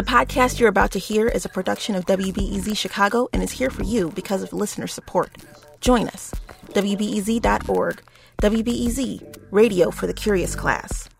The podcast you're about to hear is a production of WBEZ Chicago and is here for you because of listener support. Join us. WBEZ.org. WBEZ, radio for the curious class.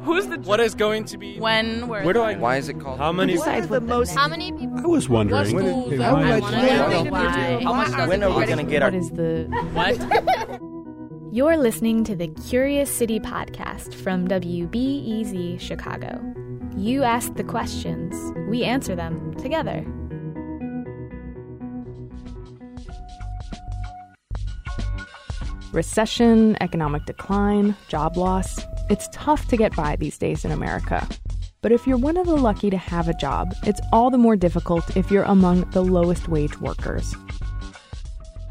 Who's the What is going to be? when where Where do I? Why is it called? How many? the most How many people? I was wondering. What When schools it- are- when I wanna when why. How much does When it are we gonna get our? What is the. What? You're listening to the Curious City podcast from WBEZ Chicago. You ask the questions, we answer them together. Recession, economic decline, job loss. It's tough to get by these days in America. But if you're one of the lucky to have a job, it's all the more difficult if you're among the lowest wage workers.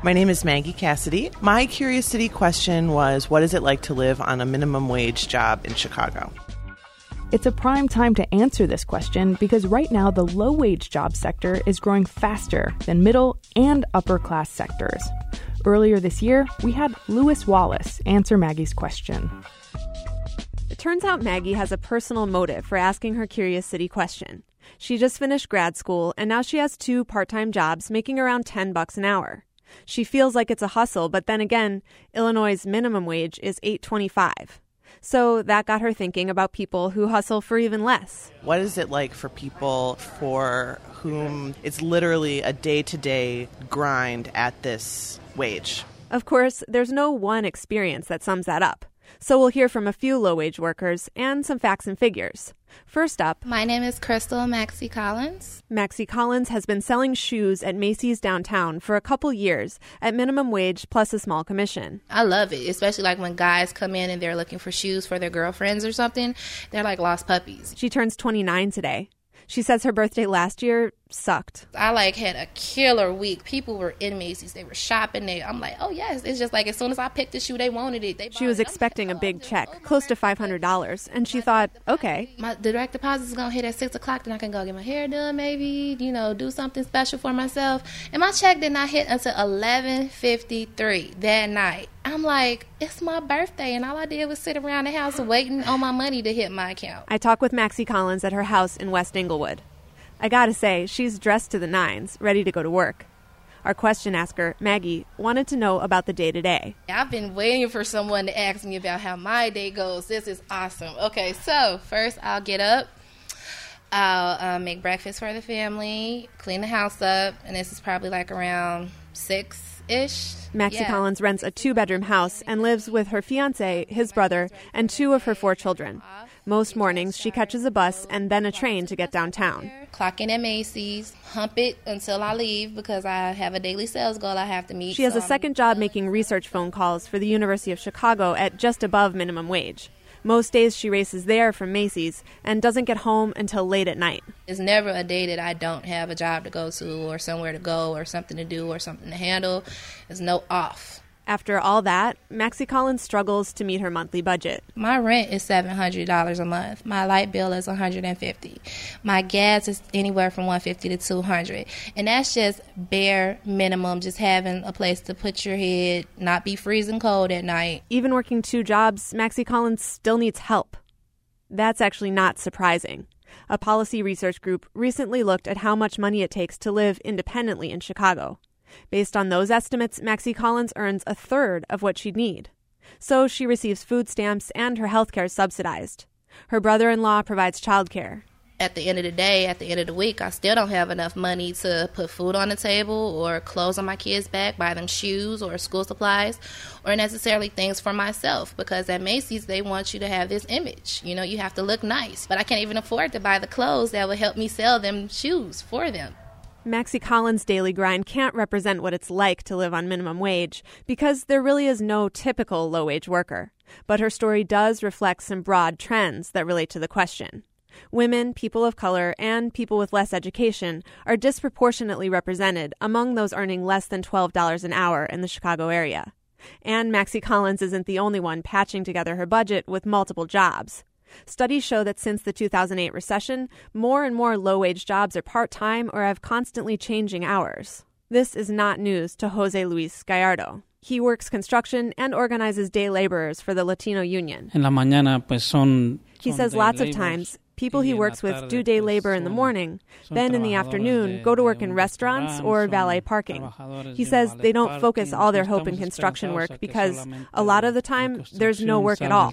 My name is Maggie Cassidy. My Curious City question was What is it like to live on a minimum wage job in Chicago? It's a prime time to answer this question because right now the low wage job sector is growing faster than middle and upper class sectors. Earlier this year, we had Lewis Wallace answer Maggie's question. It turns out Maggie has a personal motive for asking her Curious City question. She just finished grad school and now she has two part-time jobs making around 10 bucks an hour. She feels like it's a hustle, but then again, Illinois' minimum wage is 8.25. So that got her thinking about people who hustle for even less. What is it like for people for whom it's literally a day to day grind at this wage? Of course, there's no one experience that sums that up. So we'll hear from a few low wage workers and some facts and figures. First up, My name is Crystal Maxie Collins. Maxie Collins has been selling shoes at Macy's downtown for a couple years at minimum wage plus a small commission. I love it, especially like when guys come in and they're looking for shoes for their girlfriends or something. They're like lost puppies. She turns 29 today. She says her birthday last year sucked. I like had a killer week. People were in Macy's. They were shopping there. I'm like, oh yes. It's just like as soon as I picked the shoe, they wanted it. They She was it. Expecting a big oh, check, okay. close to $500, and she thought, okay, My direct deposit is gonna hit at six o'clock. Then I can go get my hair done, maybe you know, do something special for myself. And my check did not hit until eleven fifty three that night. I'm like, it's my birthday, and all I did was sit around the house waiting on my money to hit my account. I talk with Maxie Collins at her house in West Englewood. I gotta say, she's dressed to the nines, ready to go to work. Our question asker, Maggie, wanted to know about the day to day. I've been waiting for someone to ask me about how my day goes. This is awesome. Okay, so first I'll get up. I'll uh, make breakfast for the family, clean the house up, and this is probably like around six ish. Maxie Collins rents a two bedroom house and lives with her fiance, his brother, and two of her four children. Most mornings, she catches a bus and then a train to get downtown. Clock in at Macy's, hump it until I leave because I have a daily sales goal I have to meet. She has so a I'm second job making research phone calls for the University of Chicago at just above minimum wage. Most days she races there from Macy's and doesn't get home until late at night. It's never a day that I don't have a job to go to or somewhere to go or something to do or something to handle. There's no off. After all that, Maxie Collins struggles to meet her monthly budget. My rent is seven hundred dollars a month. My light bill is one hundred and fifty. My gas is anywhere from one fifty to two hundred, and that's just bare minimum. Just having a place to put your head, not be freezing cold at night. Even working two jobs, Maxie Collins still needs help. That's actually not surprising. A policy research group recently looked at how much money it takes to live independently in Chicago. Based on those estimates, Maxie Collins earns a third of what she'd need. So she receives food stamps and her health care subsidized. Her brother in law provides childcare. At the end of the day, at the end of the week, I still don't have enough money to put food on the table or clothes on my kids' back, buy them shoes or school supplies, or necessarily things for myself. Because at Macy's, they want you to have this image. You know, you have to look nice. But I can't even afford to buy the clothes that would help me sell them shoes for them. Maxie Collins' daily grind can't represent what it's like to live on minimum wage because there really is no typical low wage worker. But her story does reflect some broad trends that relate to the question. Women, people of color, and people with less education are disproportionately represented among those earning less than $12 an hour in the Chicago area. And Maxie Collins isn't the only one patching together her budget with multiple jobs. Studies show that since the 2008 recession, more and more low wage jobs are part time or have constantly changing hours. This is not news to Jose Luis Gallardo. He works construction and organizes day laborers for the Latino Union. En la mañana, pues son. He son says lots of times People he works with do day labor in the morning, then in the afternoon go to work in restaurants or valet parking. He says they don't focus all their hope in construction work because a lot of the time there's no work at all.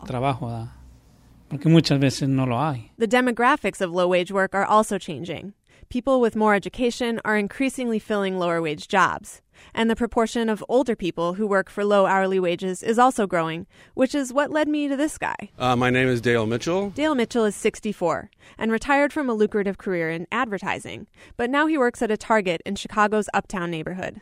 The demographics of low wage work are also changing. People with more education are increasingly filling lower wage jobs and the proportion of older people who work for low hourly wages is also growing, which is what led me to this guy. Uh, my name is Dale Mitchell. Dale Mitchell is 64 and retired from a lucrative career in advertising, but now he works at a Target in Chicago's uptown neighborhood.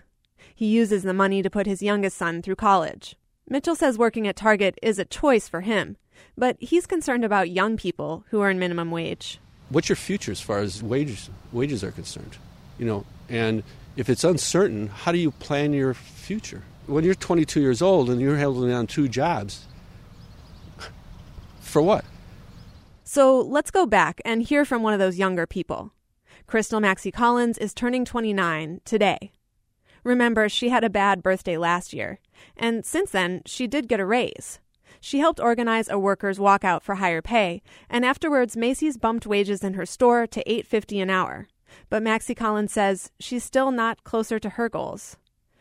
He uses the money to put his youngest son through college. Mitchell says working at Target is a choice for him, but he's concerned about young people who earn minimum wage. What's your future as far as wages wages are concerned? You know, and if it's uncertain, how do you plan your future? When you're 22 years old and you're holding down two jobs, for what? So let's go back and hear from one of those younger people. Crystal Maxie Collins is turning 29 today. Remember, she had a bad birthday last year, and since then, she did get a raise. She helped organize a workers' walkout for higher pay, and afterwards, Macy's bumped wages in her store to 8.50 an hour. But Maxie Collins says she's still not closer to her goals.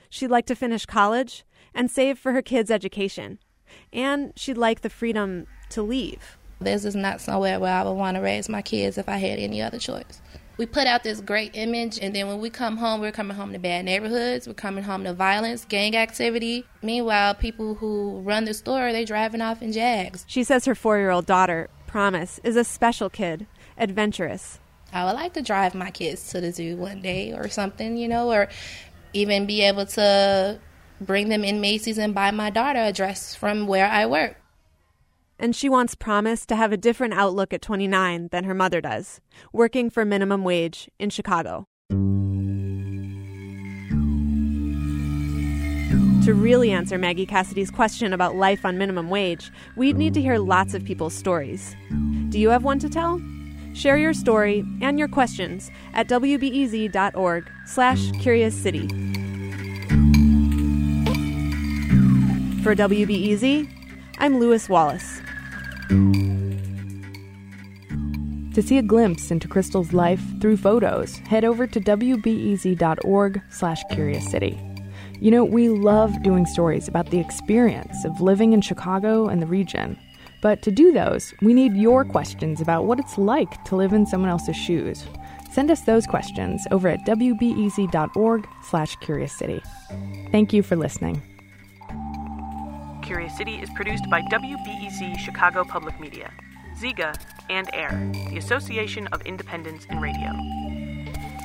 She'd like to finish college and save for her kids' education. And she'd like the freedom to leave. This is not somewhere where I would want to raise my kids if I had any other choice. We put out this great image, and then when we come home, we're coming home to bad neighborhoods. We're coming home to violence, gang activity. Meanwhile, people who run the store, they driving off in Jags. She says her four-year-old daughter, Promise, is a special kid, adventurous, I would like to drive my kids to the zoo one day or something, you know, or even be able to bring them in Macy's and buy my daughter a dress from where I work. And she wants Promise to have a different outlook at 29 than her mother does, working for minimum wage in Chicago. To really answer Maggie Cassidy's question about life on minimum wage, we'd need to hear lots of people's stories. Do you have one to tell? Share your story and your questions at wbez.org slash curious city. For WBEZ, I'm Lewis Wallace. To see a glimpse into Crystal's life through photos, head over to wbez.org slash curious city. You know, we love doing stories about the experience of living in Chicago and the region. But to do those, we need your questions about what it's like to live in someone else's shoes. Send us those questions over at wbez.org slash curious city. Thank you for listening. Curious City is produced by WBEZ Chicago Public Media, Zeega, and AIR, the Association of Independents in Radio.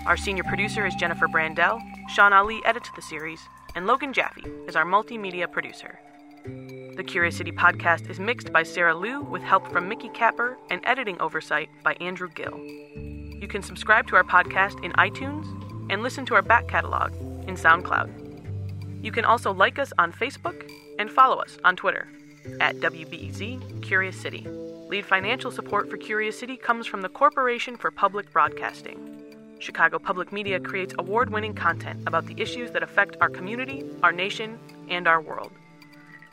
Our senior producer is Jennifer Brandel, Shawn Allee edits the series, and Logan Jaffe is our multimedia producer. The Curious City podcast is mixed by Sarah Liu with help from Mickey Capper and editing oversight by Andrew Gill. You can subscribe to our podcast in iTunes and listen to our back catalog in SoundCloud. You can also like us on Facebook and follow us on Twitter at WBEZ Curious City. Lead financial support for Curious City comes from the Corporation for Public Broadcasting. Chicago Public Media creates award winning content about the issues that affect our community, our nation, and our world.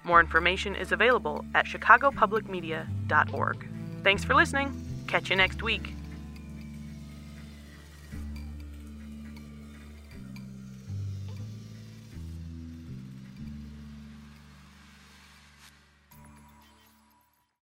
More information is available at chicagopublicmedia.org. Thanks for listening. Catch you next week.